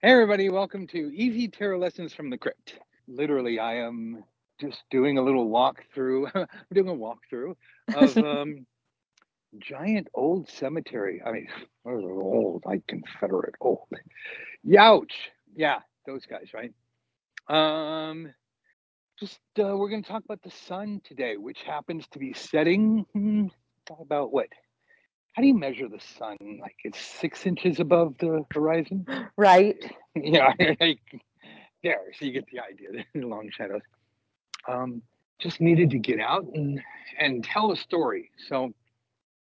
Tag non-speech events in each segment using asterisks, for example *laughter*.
Hey everybody, welcome to Easy Tarot Lessons from the Crypt. Literally, I am just doing a little walkthrough. *laughs* I'm doing a walkthrough of *laughs* um, giant old cemetery. I mean, old, like Confederate old. Youch! Yeah, those guys, right? Um, just uh, we're going to talk about the sun today, which happens to be setting hmm, about what how do you measure the sun? Like it's six inches above the horizon? Right. *laughs* yeah, *laughs* like, there. So you get the idea. *laughs* Long shadows. Um, just needed to get out and and tell a story. So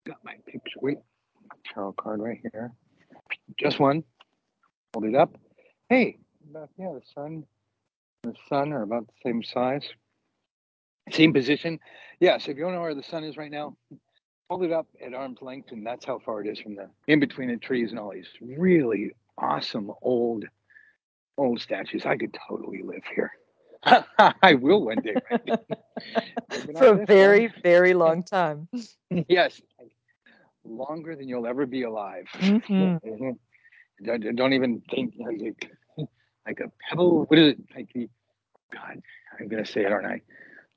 got my picture. Wait, tarot card right here. Just one. Hold it up. Hey, about, yeah, the sun, the sun are about the same size, same position. Yeah. So if you don't know where the sun is right now, hold it up at arm's length, and that's how far it is from the in between the trees and all these really awesome old old statues. I could totally live here. *laughs* I will one day. Right? *laughs* For a very, very long time. *laughs* yes, longer than you'll ever be alive. Mhm. Mhm. Don't, don't even think like, like a pebble. What is it? Like the God, I'm gonna say it, aren't I?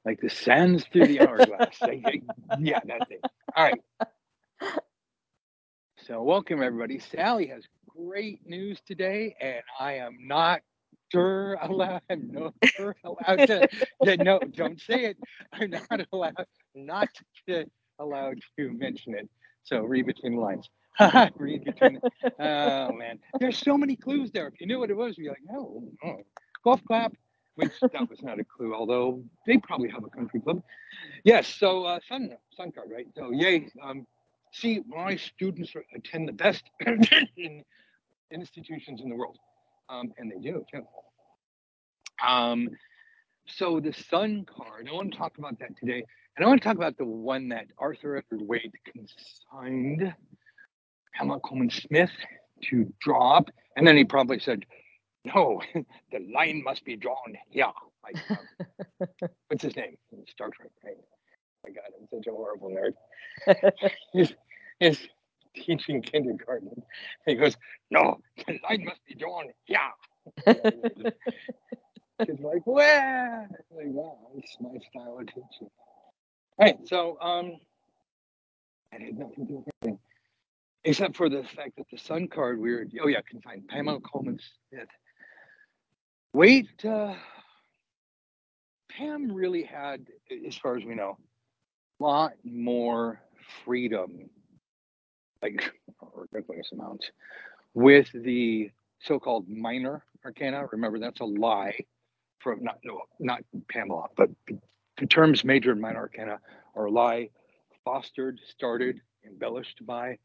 Like the sands through the hourglass. *laughs* Like, yeah, that's it. All right. So, welcome everybody. Sally has great news today, and I am not sure allowed. I'm not sure allowed to. no, don't say it. I'm not allowed. Not to, allowed to mention it. So read between the lines. *laughs* read between. Oh man, there's so many clues there. If you knew what it was, you'd be like, no, no. golf clap. Which that was not a clue, although they probably have a country club. Yes. So uh, sun sun card, right? So yay. Um, see, my students attend the best *coughs* in institutions in the world, um, and they do too. Um, so the Sun card, I want to talk about that today, and I want to talk about the one that Arthur Edward Waite consigned Pamela Colman Smith to drop, and then he probably said, "No, *laughs* the line must be drawn here." Like, *laughs* um, what's his name? Star Trek, right? my God, I'm such a horrible nerd. *laughs* he's, he's teaching kindergarten. He goes, No, the line must be drawn here. Kids like, Where? Like, wow, it's my style of teaching. All right, so um, that had nothing to do with anything. Except for the fact that the sun card we were, oh yeah, confined. Pamela Colman Smith. Wait, uh, Pam really had, as far as we know, a lot more freedom, like ridiculous amounts, with the so-called minor arcana. Remember, that's a lie from not no not Pamela, but the terms major and minor arcana are a lie, fostered, started, embellished by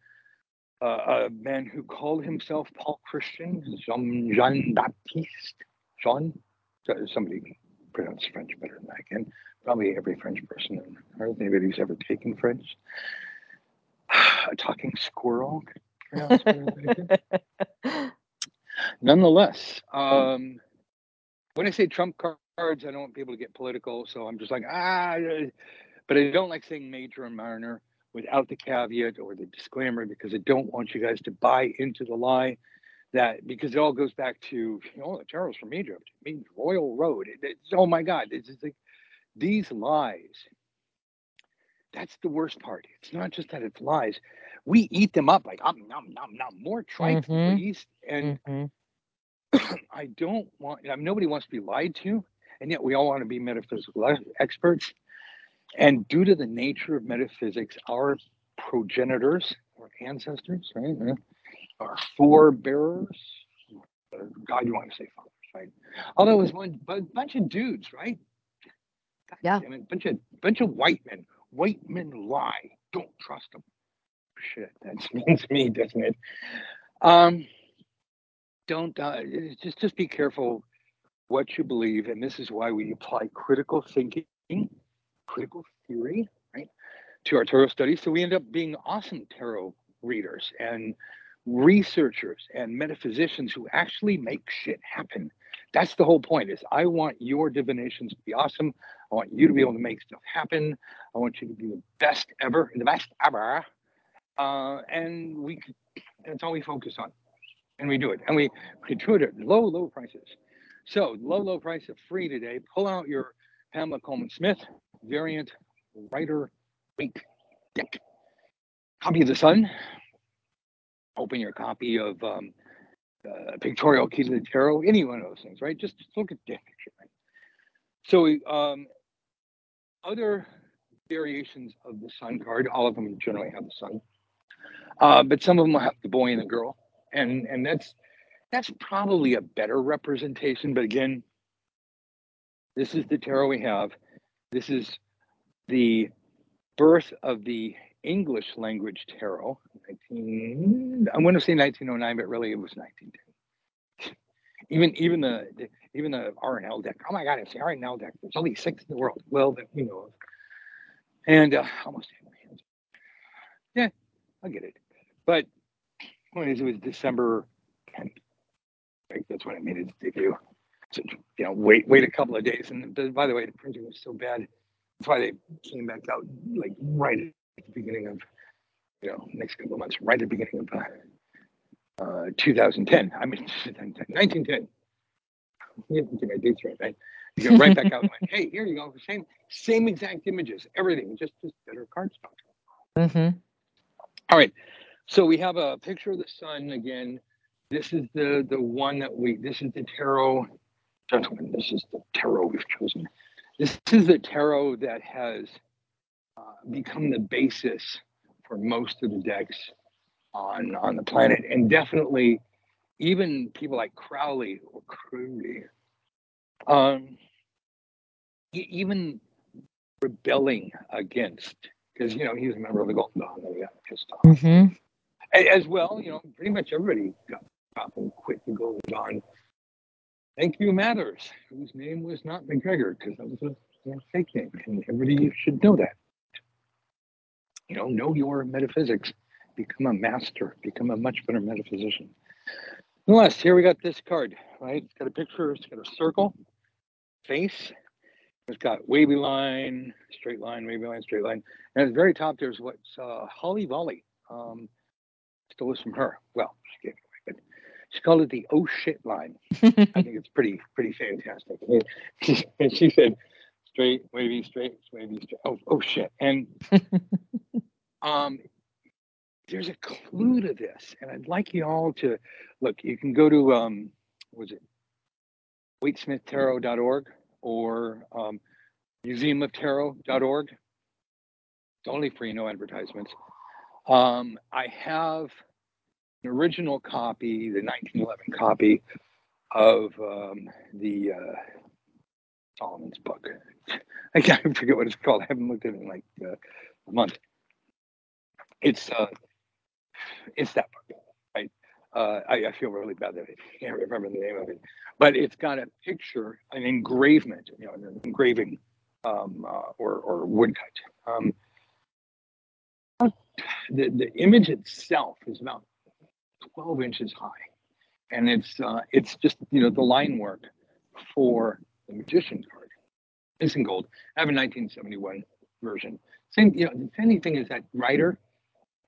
uh, a man who called himself Paul Christian, Jean, Jean Baptiste, Jean. So Somebody pronounce French better than I can. Probably every French person on earth, anybody who's ever taken French. *sighs* A talking squirrel. could pronounce better than I can. *laughs* Nonetheless, um, when I say Trump cards, I don't want people to get political, so I'm just like ah. uh, But I don't like saying major and minor without the caveat or the disclaimer because I don't want you guys to buy into the lie that because it all goes back to you know the from Egypt, it means Royal Road. It- it's oh my God, it's just like these lies. That's the worst part. It's not just that it's lies. We eat them up like um nom nom nom more tripe, Mhm. please. And Mhm. *clears throat* I don't want, I mean, nobody wants to be lied to, and yet we all want to be metaphysical experts. And due to the nature of metaphysics, our progenitors or ancestors, right, our forebearers, God, you want to say fathers, right? Although it was one bu- bunch of dudes, right? God Yeah. damn it, bunch of bunch of white men. White men lie. Don't trust them. Shit, that *laughs* means me, doesn't it? Um, don't uh, just just be careful what you believe, and this is why we apply critical thinking, critical theory, right, to our tarot studies. So we end up being awesome tarot readers and researchers and metaphysicians who actually make shit happen. That's the whole point. Is I want your divinations to be awesome. I want you to be able to make stuff happen. I want you to be the best ever, the best ever. Uh, and we, that's all we focus on. and we do it, and we we do it at low low prices. So low low price of free today. Pull out your Pamela Colman Smith variant Rider Waite deck. Copy of the Sun. Open your copy of um, uh, Pictorial Key to the Tarot. Any one of those things, right? Just, just look at the picture. Right? So um, other variations of the Sun card. All of them generally have the Sun, uh, but some of them have the boy and the girl, and and that's that's probably a better representation. But again, this is the tarot we have. This is the birth of the English language tarot. 19, I'm going to say 1909, but really it was 1910. Even even the, even the R and L deck. Oh my God, it's the R and L deck. There's only six in the world. Well, that we know. And uh, almost. Yeah, I get it. But point is, it was December 10th. Right? That's when I made its debut. So, you know, wait, wait a couple of days. And by the way, the printing was so bad. That's why they came back out like right at the beginning of, you know, next couple of months, right at the beginning of uh, uh, 2010. I mean, *laughs* 1910. You get my dates right, right? You go right back out and *laughs* went, hey, here you go. Same, same exact images, everything, just just better cardstock. Mm-hmm. All right. So we have a picture of the sun again. This is the the one that we. This is the tarot, gentlemen. This is the tarot we've chosen. This is the tarot that has uh, become the basis for most of the decks on on the planet, and definitely even people like Crowley or Crowley um, even rebelling against, because you know he was a member of the Golden Dawn, and he got pissed off. Mm-hmm. As well, you know, pretty much everybody got up and quit the Golden Dawn. Thank you, Mathers, whose name was not MacGregor, because that was a, a fake name, and everybody should know that. You know, know your metaphysics, become a master, become a much better metaphysician. Nonetheless, here we got this card, right? It's got a picture, it's got a circle, face. It's got wavy line, straight line, wavy line, straight line. And at the very top, there's what's uh, Holly Volley. Um, stole this from her. Well, she gave it away, but she called it the oh shit line. *laughs* I think it's pretty, pretty fantastic. And she said, straight, wavy, straight, wavy, straight. Oh, oh shit. And *laughs* um, there's a clue to this, and I'd like you all to look. You can go to um, was it waitesmithtarot.org or um, museumoftarot.org. It's only free, no advertisements. Um, I have an original copy, the 1911 copy of um, the uh, Solomon's book. *laughs* I can't forget what it's called. I haven't looked at it in like uh, a month. It's uh, it's that book, right? Uh, I, I, feel really bad that I can't remember the name of it, but it's got a picture, an engravement, you know, an engraving um, uh, or, or woodcut. Um, the, the image itself is about 12 inches high, and it's uh, it's just you know the line work for the magician card. It's in gold. I have a 1971 version. Same, you know, the funny thing is that Rider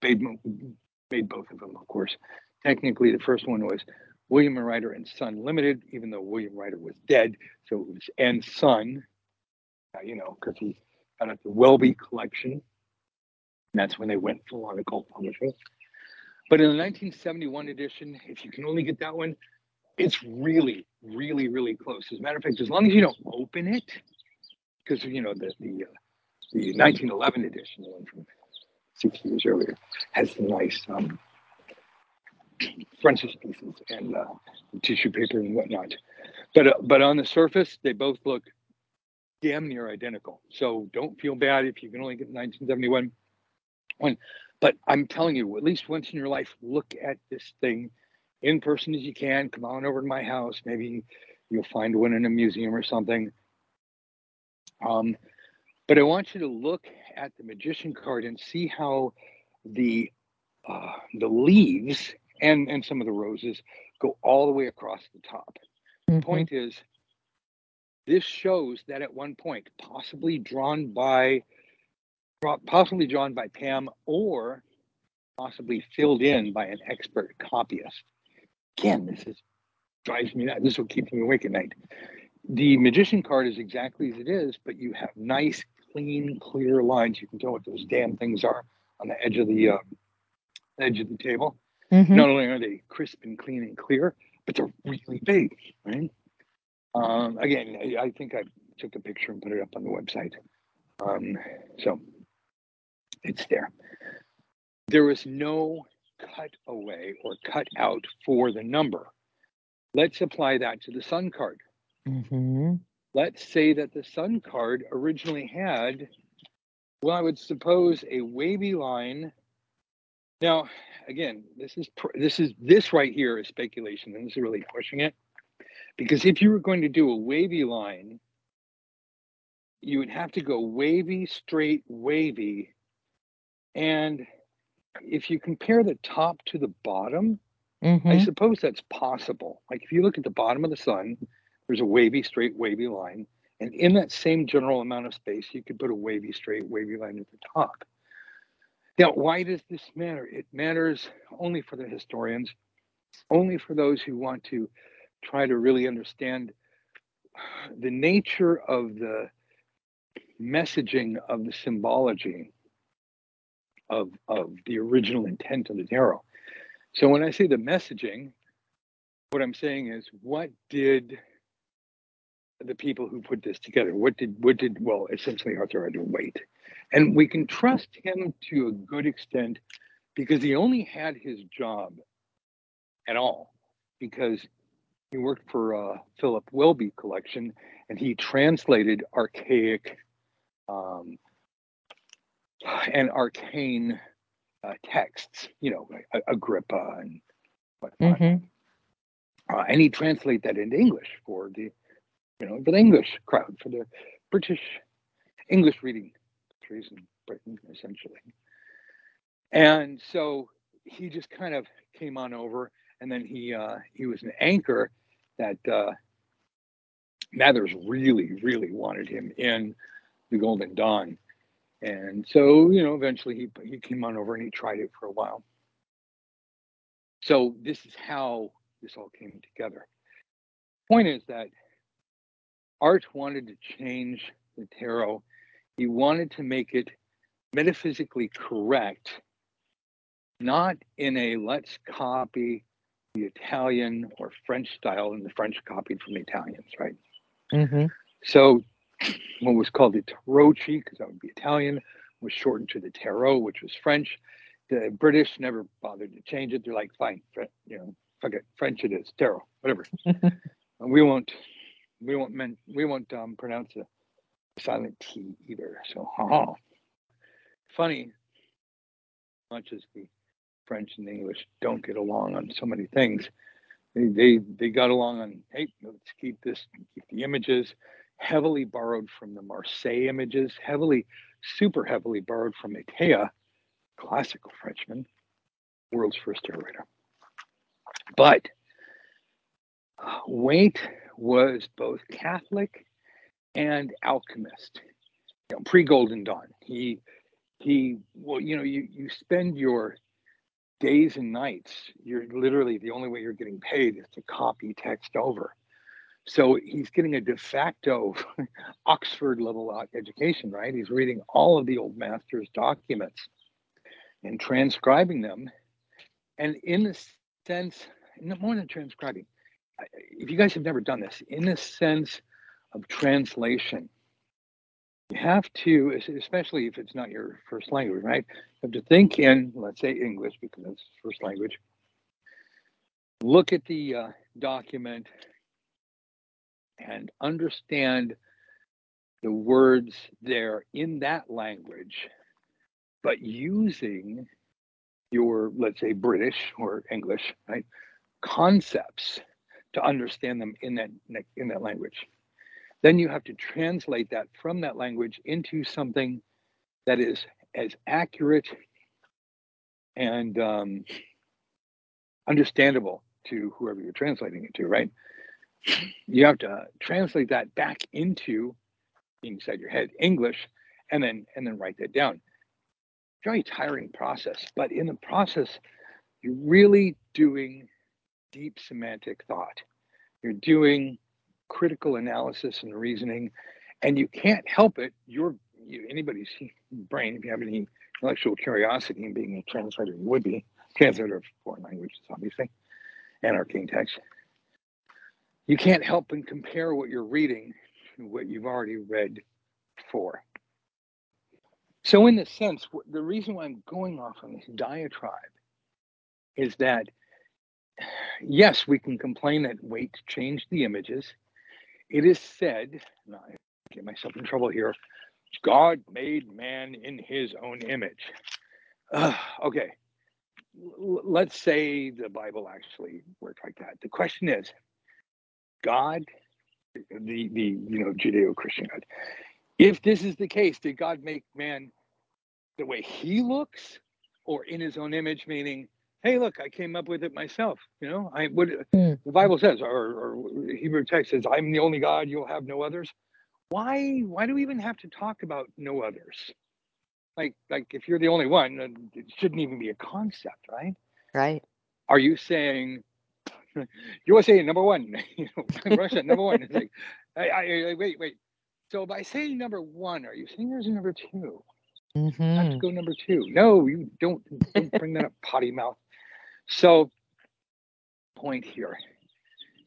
made made both of them, of course. Technically, the first one was William and Rider and Son Limited, even though William Rider was dead. So it was and Son, uh, you know, because he got at the Welby collection. And that's when they went full on occult publishing. But in the 1971 edition, if you can only get that one, it's really, really, really close. As a matter of fact, as long as you don't open it, because you know the the, uh, the 1911 edition, the one from six years earlier, has the nice um, frontispieces and uh, tissue paper and whatnot. But uh, but on the surface, they both look damn near identical. So don't feel bad if you can only get 1971 one. But I'm telling you, at least once in your life, look at this thing in person as you can. Come on over to my house. Maybe you'll find one in a museum or something. Um, but I want you to look at the magician card and see how the uh, the leaves and and some of the roses go all the way across the top. Mm-hmm. The point is, this shows that at one point, possibly drawn by possibly drawn by Pam or possibly filled in by an expert copyist. Again, this is drives me nuts. This is what keeps me awake at night. The magician card is exactly as it is, but you have nice, clean, clear lines. You can tell what those damn things are on the edge of the uh, edge of the table. Mhm. Not only are they crisp and clean and clear, but they're really big, right? Um, again, I, I think I took a picture and put it up on the website. Um, so it's there. There was no cut away or cut out for the number. Let's apply that to the sun card. Mhm. Let's say that the sun card originally had, well, I would suppose a wavy line. Now, again, this is this is this right here is speculation, and this is really pushing it because if you were going to do a wavy line, you would have to go wavy, straight, wavy, and if you compare the top to the bottom, I Mhm. suppose that's possible. Like if you look at the bottom of the sun, there's a wavy, straight, wavy line. And in that same general amount of space, you could put a wavy, straight, wavy line at the top. Now, why does this matter? It matters only for the historians, only for those who want to try to really understand the nature of the messaging of the symbology of, of the original intent of the tarot. So when I say the messaging, what I'm saying is what did the people who put this together, what did what did well essentially Arthur had to wait. And we can trust him to a good extent because he only had his job at all because he worked for uh, Philip Welby collection and he translated archaic um, and arcane uh, texts, you know, like Agrippa and whatnot. Mhm. Uh, and he translate that into English for the, you know, for the English crowd, for the British English reading countries in Britain, essentially. And so he just kind of came on over, and then he uh, he was an anchor that uh, Mathers really, really wanted him in the Golden Dawn, and so you know, eventually he he came on over and he tried it for a while. So this is how this all came together. Point is that Art wanted to change the tarot. He wanted to make it metaphysically correct, not in a let's copy the Italian or French style, and the French copied from the Italians, right? Mhm. So what was called the Tarocchi, because that would be Italian, was shortened to the Tarot, which was French. The British never bothered to change it. They're like, fine, you know, fuck it, French it is, Tarot, whatever. *laughs* And we won't, we won't, men, we won't um, pronounce the silent T either. So, haha. Funny, much as the French and English don't get along on so many things, they they, they got along on hey, let's keep this, keep the images. Heavily borrowed from the Marseille images, heavily, super heavily borrowed from Ikea, classical Frenchman, world's first narrator. But Waite was both Catholic and alchemist. You know, pre-Golden Dawn, he he well, you know, you you spend your days and nights. You're literally the only way you're getting paid is to copy text over. So he's getting a de facto *laughs* Oxford level education, right? He's reading all of the old masters' documents and transcribing them. And in a sense, more than transcribing, if you guys have never done this, in the sense of translation, you have to, especially if it's not your first language, right? You have to think in, let's say English, because that's first language. Look at the uh, document and understand the words there in that language, but using your, let's say, British or English, right, concepts to understand them in that in that language. Then you have to translate that from that language into something that is as accurate and um, understandable to whoever you're translating it to, right? You have to translate that back into inside your head English, and then and then write that down. Very tiring process, but in the process, you're really doing deep semantic thought. You're doing critical analysis and reasoning, and you can't help it. Your you, anybody's *laughs* brain, if you have any intellectual curiosity in being a translator, you would be translator of foreign languages, obviously, and arcane text. You can't help and compare what you're reading to what you've already read before. So, in this sense, the reason why I'm going off on this diatribe is that yes, we can complain that Waite changed the images. It is said, and I get myself in trouble here, God made man in his own image. Uh, okay, L- let's say the Bible actually worked like that. The question is, God, the the you know Judeo-Christian God, if this is the case, did God make man the way he looks, or in his own image, meaning hey, look, I came up with it myself. You know, I would mm. the Bible says, or, or Hebrew text says, I'm the only God, you'll have no others. Why why do we even have to talk about no others? Like like if you're the only one, it shouldn't even be a concept, right? Right. Are you saying *laughs* USA number one, *laughs* you know, *laughs* Russia number one? It's like, I, I, I, wait, wait. So by saying number one, are you saying there's a number 2 mm-hmm. Have to go number two. No, you don't. Don't bring that up, potty mouth. So, point here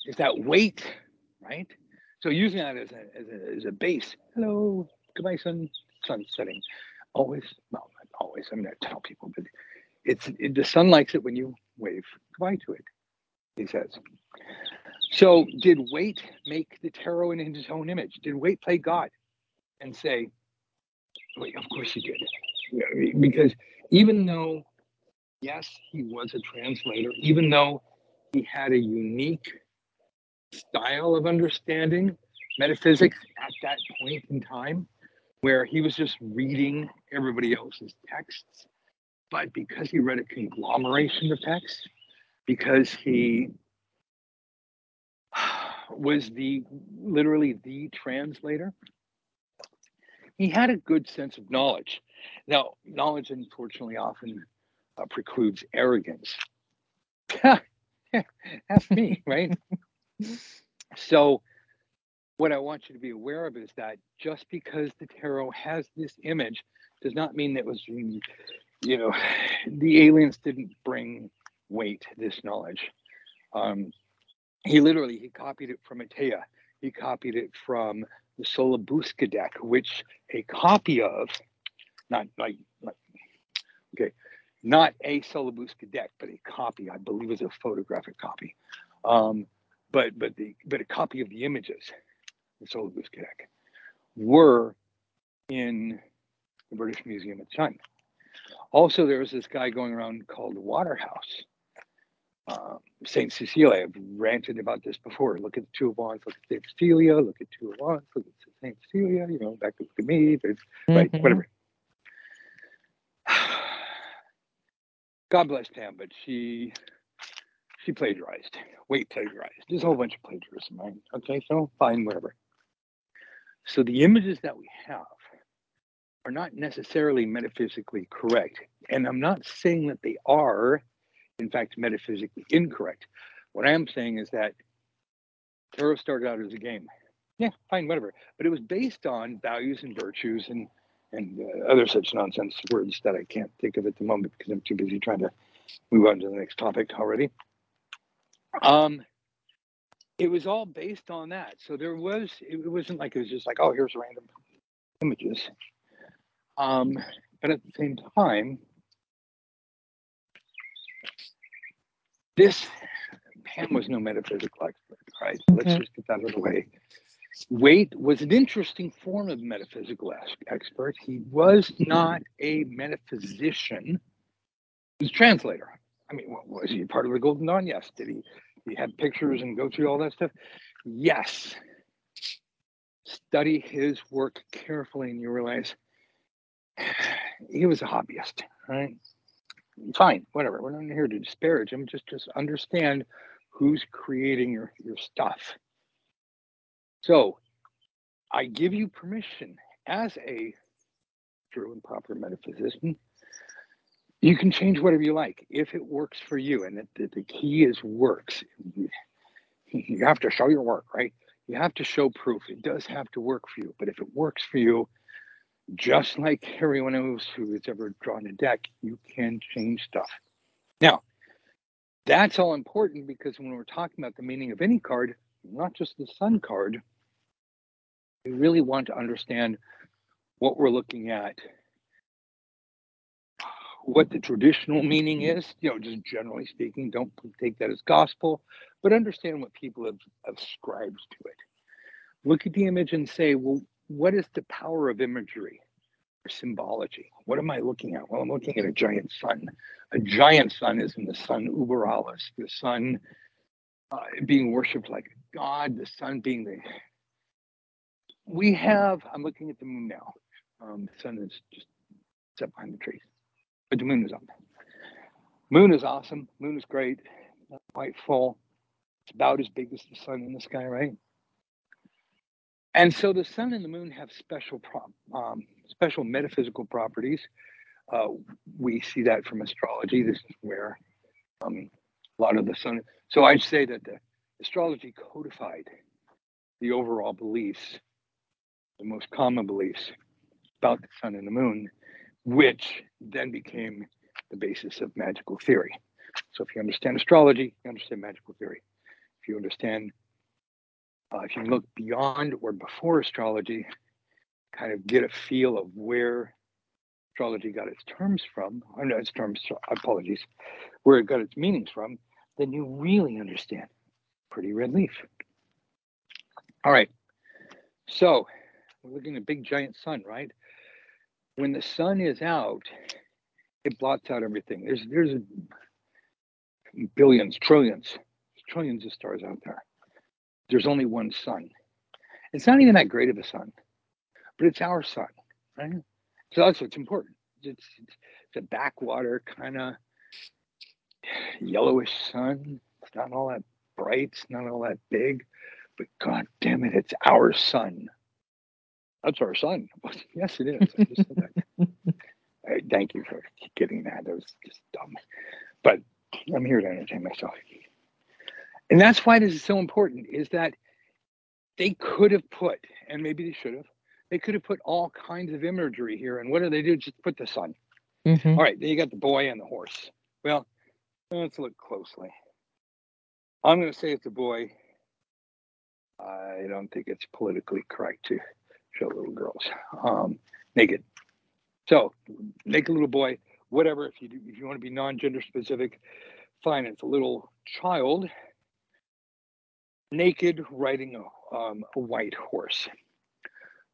is that Waite, right? So using that as a, as a, as a base. Hello, goodbye, sun, sun setting. Always, well, not always. I'm going to tell people, but it's it, the sun likes it when you wave goodbye to it. He says. So, did Waite make the tarot in his own image? Did Waite play God and say, "Wait, of course he did," because even though yes, he was a translator, even though he had a unique style of understanding metaphysics at that point in time, where he was just reading everybody else's texts. But because he read a conglomeration of texts, because he was the literally the translator, he had a good sense of knowledge. Now, knowledge unfortunately often uh, precludes arrogance. *laughs* That's me, right? so, what I want you to be aware of is that just because the tarot has this image does not mean that was, you know, the aliens didn't bring Waite this knowledge. Um, he literally he copied it from Etteilla. He copied it from the Sola Busca deck, which a copy of, not like, like okay, not a Sola Busca deck, but a copy. I believe is a photographic copy, um, but but the but a copy of the images, the Sola Busca deck, were in the British Museum at the time. Also, there was this guy going around called Waterhouse. Um, Saint Cecilia, I've ranted about this before. Look at the Two of Wands, look at Saint Cecilia, look at Two of Wands, look at Saint Cecilia, you know, back to look at me, mm-hmm. right, whatever. *sighs* God bless Pam, but she she plagiarized. Waite plagiarized. There's a whole bunch of plagiarism, right? Okay, so fine, whatever. So the images that we have are not necessarily metaphysically correct. And I'm not saying that they are, in fact, metaphysically incorrect. What I am saying is that tarot started out as a game. Yeah, fine, whatever. But it was based on values and virtues and and uh, other such nonsense words that I can't think of at the moment because I'm too busy trying to move on to the next topic already. Um, it was all based on that. So there was, it wasn't like it was just like, oh, here's random images. Um, but at the same time, this Pam was no metaphysical expert, right? Mm-hmm. Let's just get that out of the way. Waite was an interesting form of metaphysical expert. He was not a metaphysician. He was a translator. I mean, was he part of the Golden Dawn? Yes. Did he, he have pictures and go through all that stuff? Yes. Study his work carefully, and you realize *sighs* he was a hobbyist, right? Fine, whatever. We're not here to disparage him. Just just understand who's creating your, your stuff. So I give you permission as a true and proper metaphysician you can change whatever you like if it works for you. And the, the key is works. You have to show your work, right? You have to show proof. It does have to work for you. But if it works for you, just like everyone else who has ever drawn a deck, you can change stuff. Now, that's all important because when we're talking about the meaning of any card, not just the sun card, we really want to understand what we're looking at, what the traditional meaning is, you know, just generally speaking, don't take that as gospel, but understand what people have ascribed to it. Look at the image and say, well, what is the power of imagery or symbology? What am I looking at? Well, I'm looking at a giant sun. A giant sun is in the sun uberalis, the sun uh, being worshipped like a god, the sun being the. We have, I'm looking at the moon now. Um, the sun is just set behind the trees, but the moon is up. Moon is awesome. Moon is great. Not quite full. It's about as big as the sun in the sky, right? And so the sun and the moon have special um, special metaphysical properties. Uh, we see that from astrology. This is where um, a lot of the sun. So I'd say that the astrology codified the overall beliefs, the most common beliefs about the sun and the moon, which then became the basis of magical theory. So if you understand astrology, you understand magical theory. If you understand uh, if you look beyond or before astrology, kind of get a feel of where astrology got its terms from, I know its terms, apologies, where it got its meanings from, then you really understand pretty red leaf. All right, so we're looking at a big giant sun, right? When the sun is out, it blots out everything. There's there's billions, trillions, trillions of stars out there there's only one sun. It's not even that great of a sun, but it's our sun, right? So that's what's important. It's, it's, it's a backwater kind of yellowish sun. It's not all that bright. It's not all that big, but God damn it, it's our sun. That's our sun. *laughs* yes, it is. I just said that. *laughs* thank you for getting that. That was just dumb. But I'm here to entertain myself. And that's why this is so important is that they could have put, and maybe they should have, they could have put all kinds of imagery here. And what do they do? Just put the sun. Mm-hmm. All right, then you got the boy and the horse. Well, let's look closely. I'm going to say it's a boy. I don't think it's politically correct to show little girls um, naked. So, naked little boy, whatever. If you do, if you want to be non-gender specific, fine. It's a little child naked riding a, um, a white horse.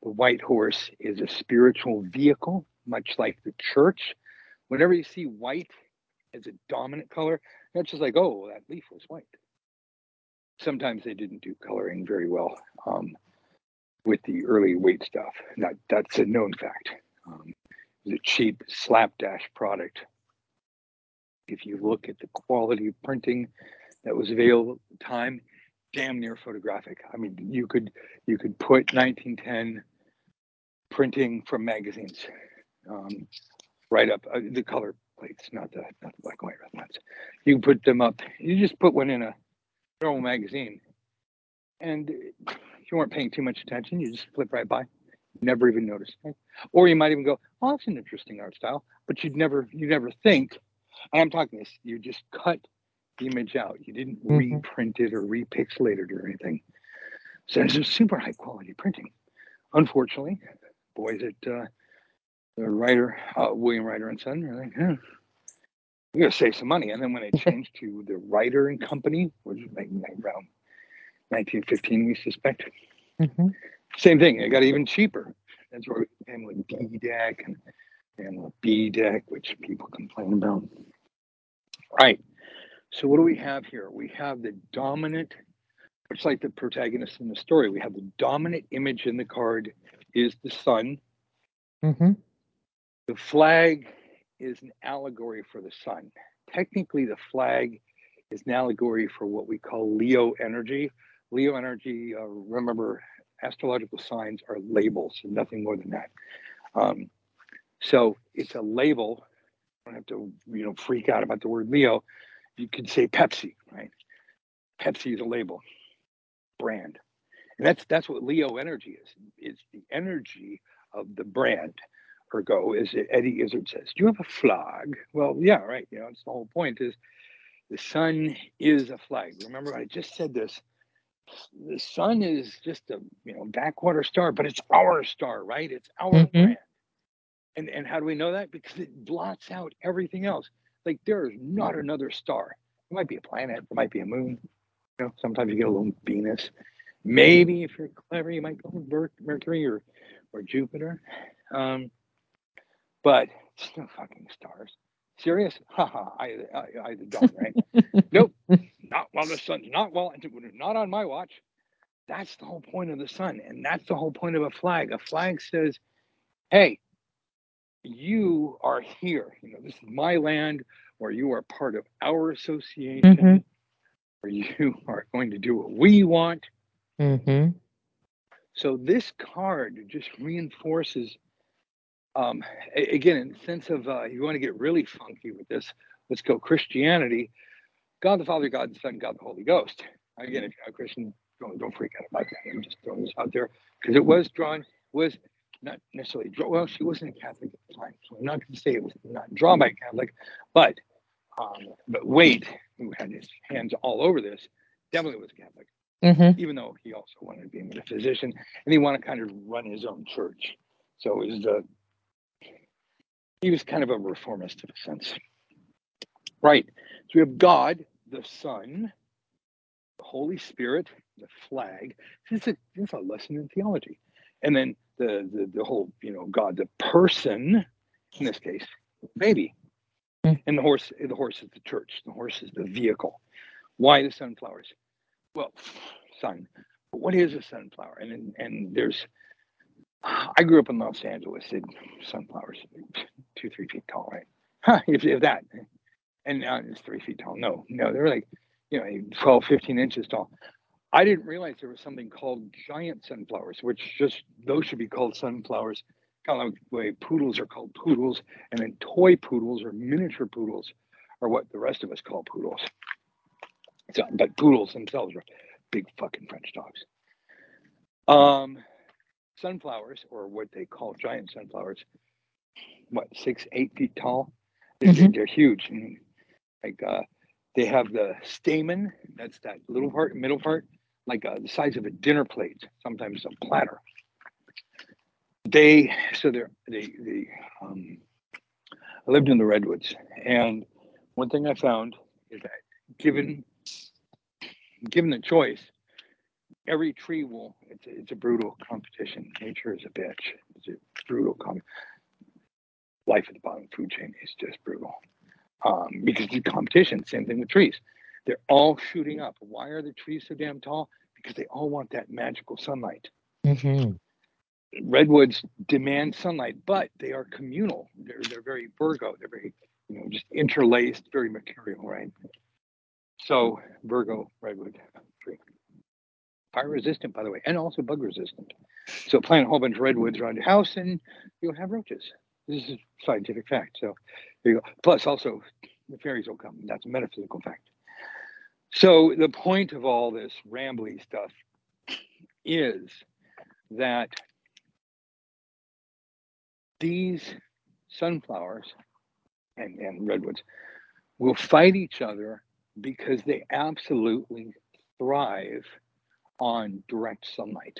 The white horse is a spiritual vehicle, much like the church. Whenever you see white as a dominant color, that's just like, oh, that leaf was white. Sometimes they didn't do coloring very well um, with the early Waite stuff. That, that's a known fact. Um, a cheap slapdash product. If you look at the quality of printing that was available at the time, damn near photographic. I mean, you could you could put 1910 printing from magazines um, right up uh, the color plates, not the not the black and white ones. You put them up. You just put one in a normal magazine, and you weren't paying too much attention. You just flip right by, never even notice. Right? Or you might even go, "Oh, that's an interesting art style," but you'd never you never think. And I'm talking this. You just cut image out. You didn't mm-hmm. reprint it or repixelate it or anything. So it's a super high quality printing. Unfortunately, boys at uh, the Rider, uh, William Rider and Son, are like, huh, we got to save some money. And then when they *laughs* changed to the Rider and Company, which was like around 1915, we suspect, mm-hmm. same thing. It got even cheaper. That's where we came with D deck and, and B deck, which people complain about. Right. So what do we have here? We have the dominant, much like the protagonist in the story, we have the dominant image in the card is the sun. Mm-hmm. The flag is an allegory for the sun. Technically, the flag is an allegory for what we call Leo energy. Leo energy, uh, remember, astrological signs are labels and nothing more than that. Um, so it's a label don't have to, you know, freak out about the word Leo. You could say Pepsi, right? Pepsi is a label, brand. And that's that's what Leo energy is. It's the energy of the brand. Ergo, as Eddie Izzard says, do you have a flag? Well, yeah, right. You know, it's the whole point is the sun is a flag. Remember, I just said this. The sun is just a you know backwater star, but it's our star, right? It's our Mhm. brand. And and how do we know that? Because it blots out everything else. Like there is not another star. It might be a planet, it might be a moon. You know, sometimes you get a little Venus. Maybe if you're clever, you might go with Mercury or or Jupiter. Um, but it's no fucking stars. Serious? Haha, I, I, I don't, right? *laughs* nope, not while the sun's not while not on my watch. That's the whole point of the sun, and that's the whole point of a flag. A flag says, "Hey, you are here. You know, this is my land, or you are part of our association, Mhm. or you *laughs* are going to do what we want." Mhm. So this card just reinforces um, a- again, in the sense of uh, you want to get really funky with this, let's go Christianity. God the Father, God the Son, God the Holy Ghost. Again, if you're not a Christian, don't, don't freak out about that. I'm just throwing this out there because it was drawn, was not necessarily. Well, she wasn't a Catholic at the time, so I'm not going to say it was not drawn by a Catholic, but um, but Waite, who had his hands all over this, definitely was a Catholic, Mhm. even though he also wanted to be a physician and he wanted to kind of run his own church. So it was the he was kind of a reformist in a sense. Right. So we have God, the Son, the Holy Spirit, the flag. This is a, this is a lesson in theology. And then the, the the whole, you know, God, the person, in this case, baby. Mm. And the horse, the horse is the church. The horse is the vehicle. Why the sunflowers? Well, sun. But what is a sunflower? And and there's I grew up in Los Angeles. It, sunflowers, two, three feet tall, right? Huh, if, if that. And now it's three feet tall. No, no, they're like, you know, 12, 15 inches tall. I didn't realize there was something called giant sunflowers, which just, those should be called sunflowers. Kind of like the way poodles are called poodles. And then toy poodles or miniature poodles are what the rest of us call poodles. So, but poodles themselves are big fucking French dogs. Um, sunflowers, or what they call giant sunflowers, what six, eight feet tall. They're, they're, they're huge. And like uh, they have the stamen. That's that little part, middle part, like uh, the size of a dinner plate, sometimes a platter. They so they're they they. Um, I lived in the redwoods, and one thing I found is that given given the choice, every tree will. It's a, it's a brutal competition. Nature is a bitch. It's a brutal com- life at the bottom of the food chain is just brutal. Um, because the competition, same thing with trees. They're all shooting up. Why are the trees so damn tall? Because they all want that magical sunlight. Mhm. Redwoods demand sunlight, but they are communal. They're they're very Virgo. They're very, you know, just interlaced, very mercurial, right? So Virgo redwood tree. Fire resistant, by the way, and also bug resistant. So plant a whole bunch of redwoods around your house and you'll have roaches. This is a scientific fact. So there you go. Plus also the fairies will come. That's a metaphysical fact. So the point of all this rambly stuff is that these sunflowers and, and redwoods will fight each other because they absolutely thrive on direct sunlight.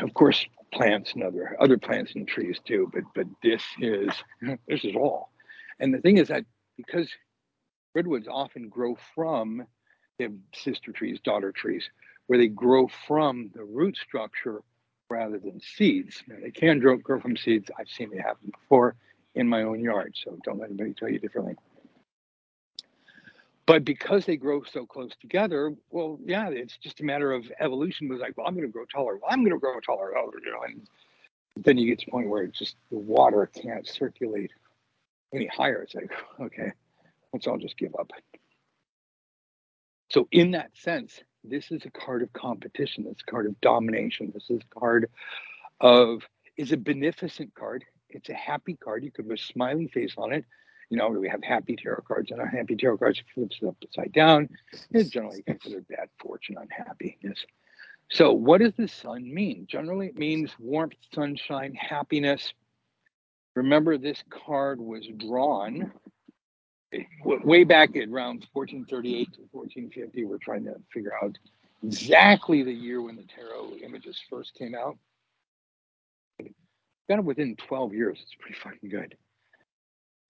Of course, plants and other other plants and trees too, but but this is *laughs* this is all. And the thing is that because redwoods often grow from have sister trees, daughter trees, where they grow from the root structure rather than seeds. Now, they can grow, grow from seeds. I've seen it happen before in my own yard, so don't let anybody tell you differently. But because they grow so close together, well, yeah, it's just a matter of evolution. Was like, well, I'm going to grow taller. Well, I'm going to grow taller. Oh, you know, and then you get to the point where it's just the water can't circulate any higher. It's like, *laughs* okay, let's all just give up. So, in that sense, this is a card of competition. This card of domination. This is a card of is a beneficent card. It's a happy card. You could put a smiley face on it. You know, we have happy tarot cards and our happy tarot cards flips it upside down. It's generally considered bad fortune, unhappiness. So, what does the sun mean? Generally, it means warmth, sunshine, happiness. Remember, this card was drawn way back at around 1438 to 1450. We're trying to figure out exactly the year when the tarot images first came out. Kind of within 12 years. It's pretty fucking good.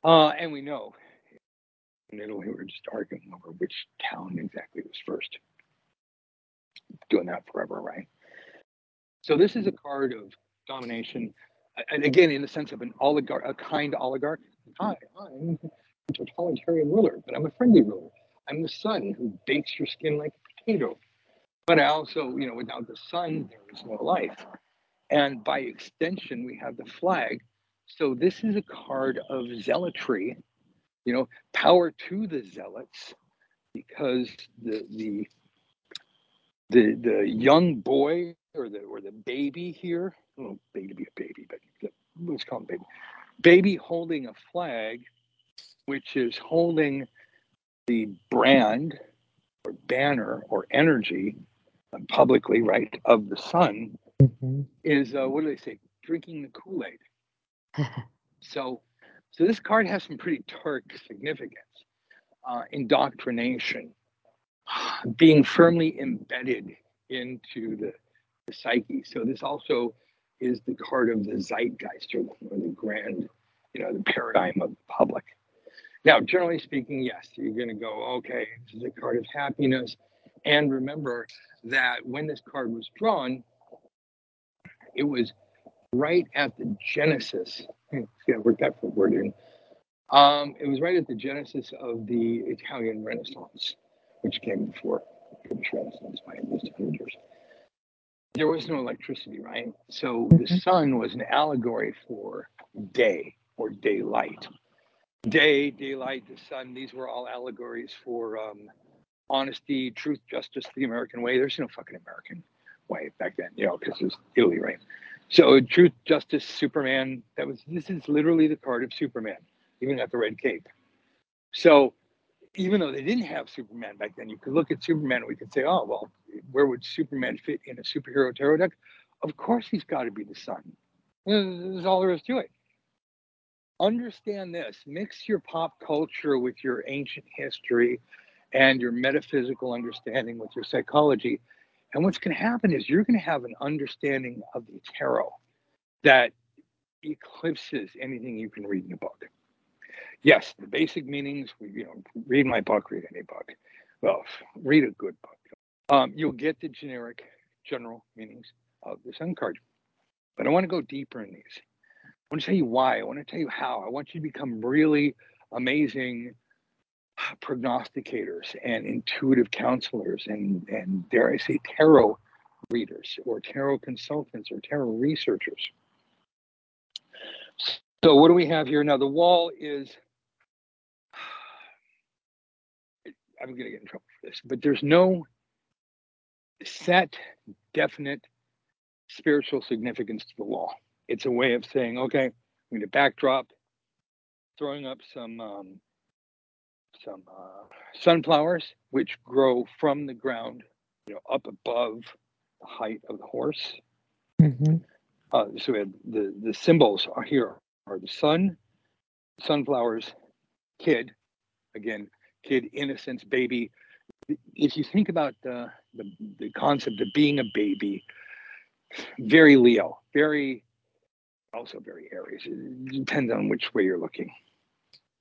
Uh, and we know in Italy, we were just arguing over which town exactly was first. Doing that forever, right? So this is a card of domination, and again, in the sense of an oligarch, a kind oligarch. Hi, totalitarian ruler, but I'm a friendly ruler. I'm the sun who bakes your skin like a potato. But I also, you know, without the sun, there is no life. And by extension, we have the flag. So this is a card of zealotry, you know, power to the zealots, because the the the the young boy or the or the baby here, oh baby to be a baby, but let's call him baby. Baby holding a flag, which is holding the brand or banner or energy publicly, right, of the sun mm-hmm. is uh, what do they say? Drinking the Kool Aid. *laughs* so, so this card has some pretty dark significance. Uh, indoctrination, *sighs* being firmly embedded into the, the psyche. So this also is the card of the zeitgeist or or the grand, you know, the paradigm of the public. Now, generally speaking, yes, you're going to go, okay, this is a card of happiness. And remember that when this card was drawn, it was right at the genesis. Yeah, work that word in. Um, it was right at the genesis of the Italian Renaissance, which came before the British Renaissance by at least 100 years. There was no electricity, right? So the mm-hmm. sun was an allegory for day or daylight. Day, daylight, the sun, these were all allegories for um, honesty, truth, justice, the American way. There's no fucking American way back then, you know, because it was Italy, right? So truth, justice, Superman. That was this is literally the card of Superman, even at the red cape. So even though they didn't have Superman back then, you could look at Superman and we could say, oh well, where would Superman fit in a superhero tarot deck? Of course, he's got to be the sun. This is all there is to it. Understand this: mix your pop culture with your ancient history and your metaphysical understanding with your psychology. And what's going to happen is you're going to have an understanding of the tarot that eclipses anything you can read in a book. Yes, the basic meanings, you know, read my book, read any book. Well, read a good book. Um, you'll get the generic, general meanings of the sun card. But I want to go deeper in these. Want to tell you why. I want to tell you how. I want you to become really amazing prognosticators and intuitive counselors and, and dare I say tarot readers or tarot consultants or tarot researchers. So what do we have here now? The wall is *sighs* I'm going to get in trouble for this, but there's no set, definite spiritual significance to the wall. It's a way of saying, okay, we need a backdrop, throwing up some um, some uh, sunflowers, which grow from the ground, you know, up above the height of the horse. Mm-hmm. Uh, so we have the the symbols are here are the sun, sunflowers, kid, again, kid, innocence, baby. If you think about the, the, the concept of being a baby, very Leo, very also very Aries. It depends on which way you're looking.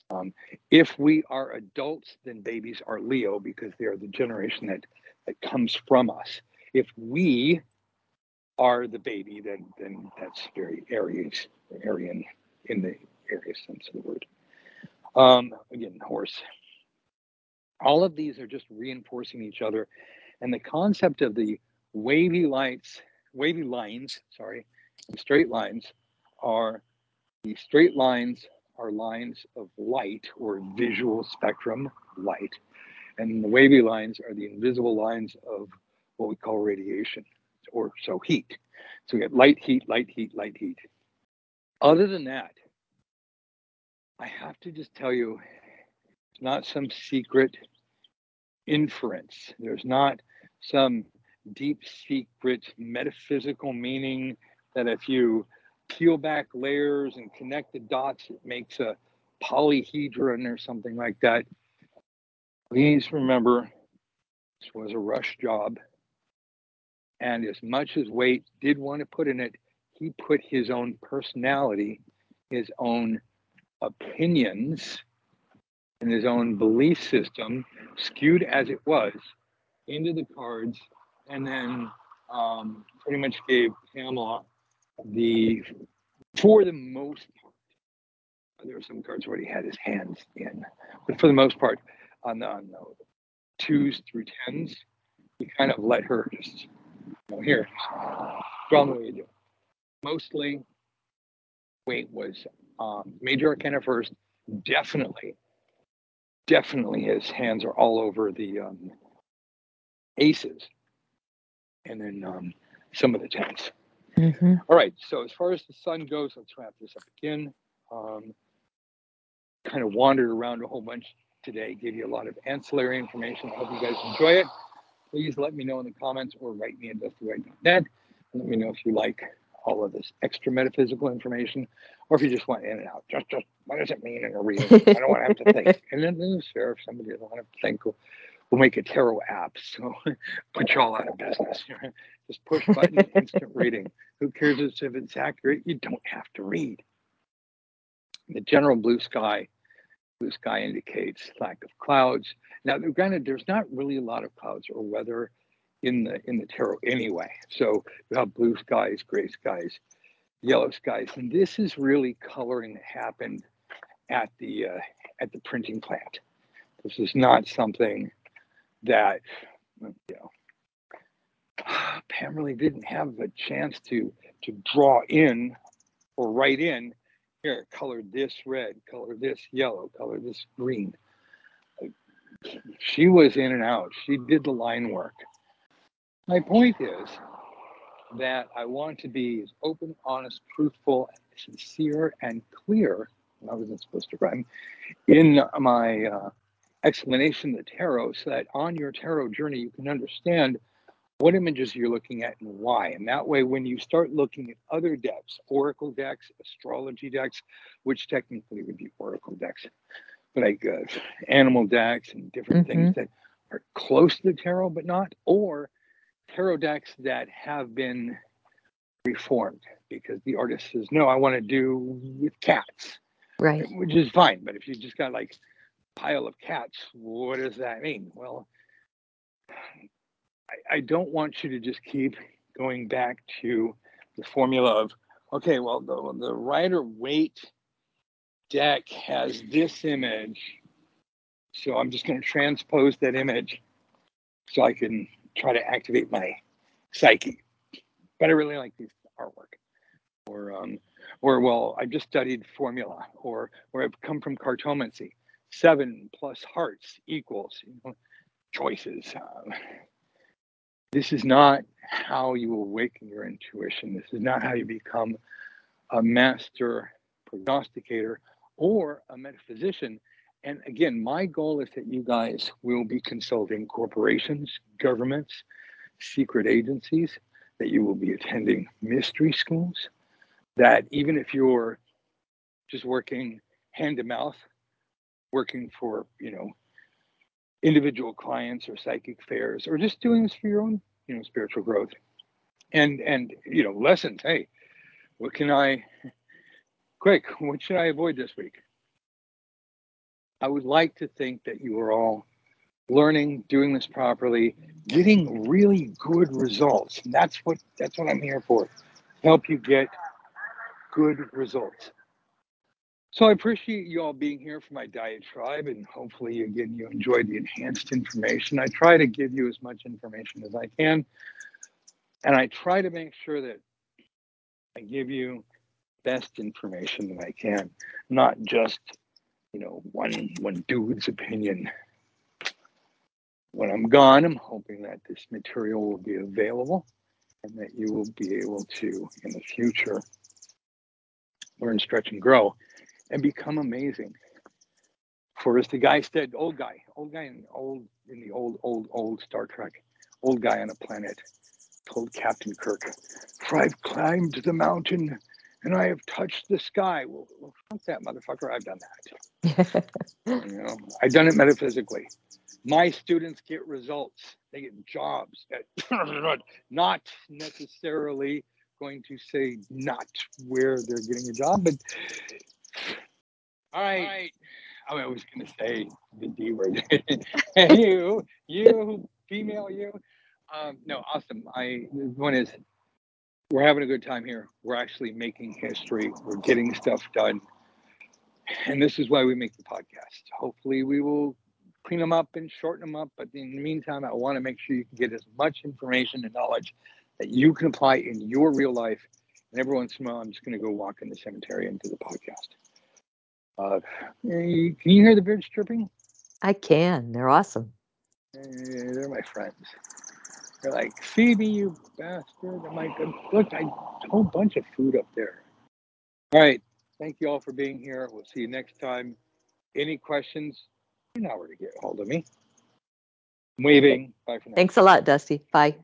Um, if we are adults, then babies are Leo because they are the generation that, that comes from us. If we are the baby, then then that's very Aries, Aryan in the Aries sense of the word. Um, again, horse. All of these are just reinforcing each other, and the concept of the wavy lights, wavy lines, sorry, straight lines are the straight lines are lines of light or visual spectrum light. And the wavy lines are the invisible lines of what we call radiation or so heat. So we get light, heat, light, heat, light, heat. Other than that, I have to just tell you, it's not some secret inference. There's not some deep secret metaphysical meaning that if you peel back layers and connect the dots, it makes a polyhedron or something like that. Please remember, this was a rush job. And as much as Waite did want to put in it, he put his own personality, his own opinions, and his own belief system, skewed as it was, into the cards, and then um, pretty much gave Pamela the, for the most part, there were some cards where he had his hands in, but for the most part, on the, on the twos through tens, he kind of let her just, you know, here, draw the way you do. Mostly, Waite was um, major arcana first, definitely, definitely his hands are all over the um, aces, and then um, some of the tens. Mhm. All right, so as far as the sun goes, let's wrap this up again. Um, kind of wandered around a whole bunch today, gave you a lot of ancillary information. I hope you guys enjoy it. Please let me know in the comments or write me at dusty.net. Let me know if you like all of this extra metaphysical information or if you just want in and out. Just, just what does it mean in a reading? I don't want to have to think. *laughs* And then, then sure, if somebody doesn't want to think, we'll, we'll make a tarot app. So *laughs* put you all out of business. *laughs* Just push button, instant reading. *laughs* Who cares if it's accurate? You don't have to read. The general blue sky, blue sky indicates lack of clouds. Now, granted, there's not really a lot of clouds or weather in the in the tarot anyway. So you have blue skies, gray skies, yellow skies, and this is really coloring that happened at the uh, at the printing plant. This is not something that you know *sighs* Pam really didn't have a chance to to draw in or write in. Here color this red color this yellow color this green. She was in and out. She did the line work. My point is that i want to be as open honest truthful sincere and clear i wasn't supposed to rhyme in my uh, explanation of the tarot so that on your tarot journey you can understand what images you're looking at and why. And that way, when you start looking at other decks, oracle decks, astrology decks, which technically would be oracle decks, but like uh, animal decks and different Mm-hmm. things that are close to the tarot but not, or tarot decks that have been reformed because the artist says, no, I want to do with cats, Right. which is fine. But if you just got like a pile of cats, what does that mean? Well, I, I don't want you to just keep *laughs* going back to the formula of okay, well the the Rider Waite deck has this image, so I'm just going to transpose that image so I can try to activate my psyche. But I really like these artwork, or um, or well, I just studied formula, or or I've come from cartomancy. Seven plus hearts equals you know, choices. Um, this is not how you awaken your intuition. This is not how you become a master prognosticator or a metaphysician. And again, my goal is that you guys will be consulting corporations, governments, secret agencies, that you will be attending mystery schools, that even if you're just working hand to mouth, working for, you know, individual clients or psychic fairs, or just doing this for your own, you know, spiritual growth. And and you know, lessons, hey, what can I *laughs* quick, what should I avoid this week? I would like to think that you are all learning, doing this properly, getting really good results. And that's what that's what I'm here for. Help you get good results. So I appreciate you all being here for my diatribe, and hopefully, again, you enjoyed the enhanced information. I try to give you as much information as I can, and I try to make sure that I give you best information that I can, not just you know one one dude's opinion. When I'm gone, I'm hoping that this material will be available and that you will be able to, in the future, learn, stretch, and grow and become amazing. For as the guy said, old guy, old guy in old in the old old old Star Trek, old guy on a planet, told Captain Kirk, "For I've climbed the mountain and I have touched the sky." Well, well fuck that motherfucker. I've done that. *laughs* you know, I've done it metaphysically. My students get results. They get jobs that *laughs* not necessarily going to say not where they're getting a job, but all right. All right. I was going to say the D word. and *laughs* you, you, female, you. Um, no, awesome. I one is we're having a good time here. We're actually making history. We're getting stuff done, and this is why we make the podcast. Hopefully, we will clean them up and shorten them up. But in the meantime, I want to make sure you can get as much information and knowledge that you can apply in your real life. And every once in a while, I'm just going to go walk in the cemetery and do the podcast. Uh, can you hear the birds chirping? I can. They're awesome. they're my friends. They're like, Phoebe, you bastard. I'm like, look, I a whole bunch of food up there. All right. Thank you all for being here. We'll see you next time. Any questions? You know where to get hold of me. I'm waving. Bye for now. Thanks a lot, Dusty. Bye.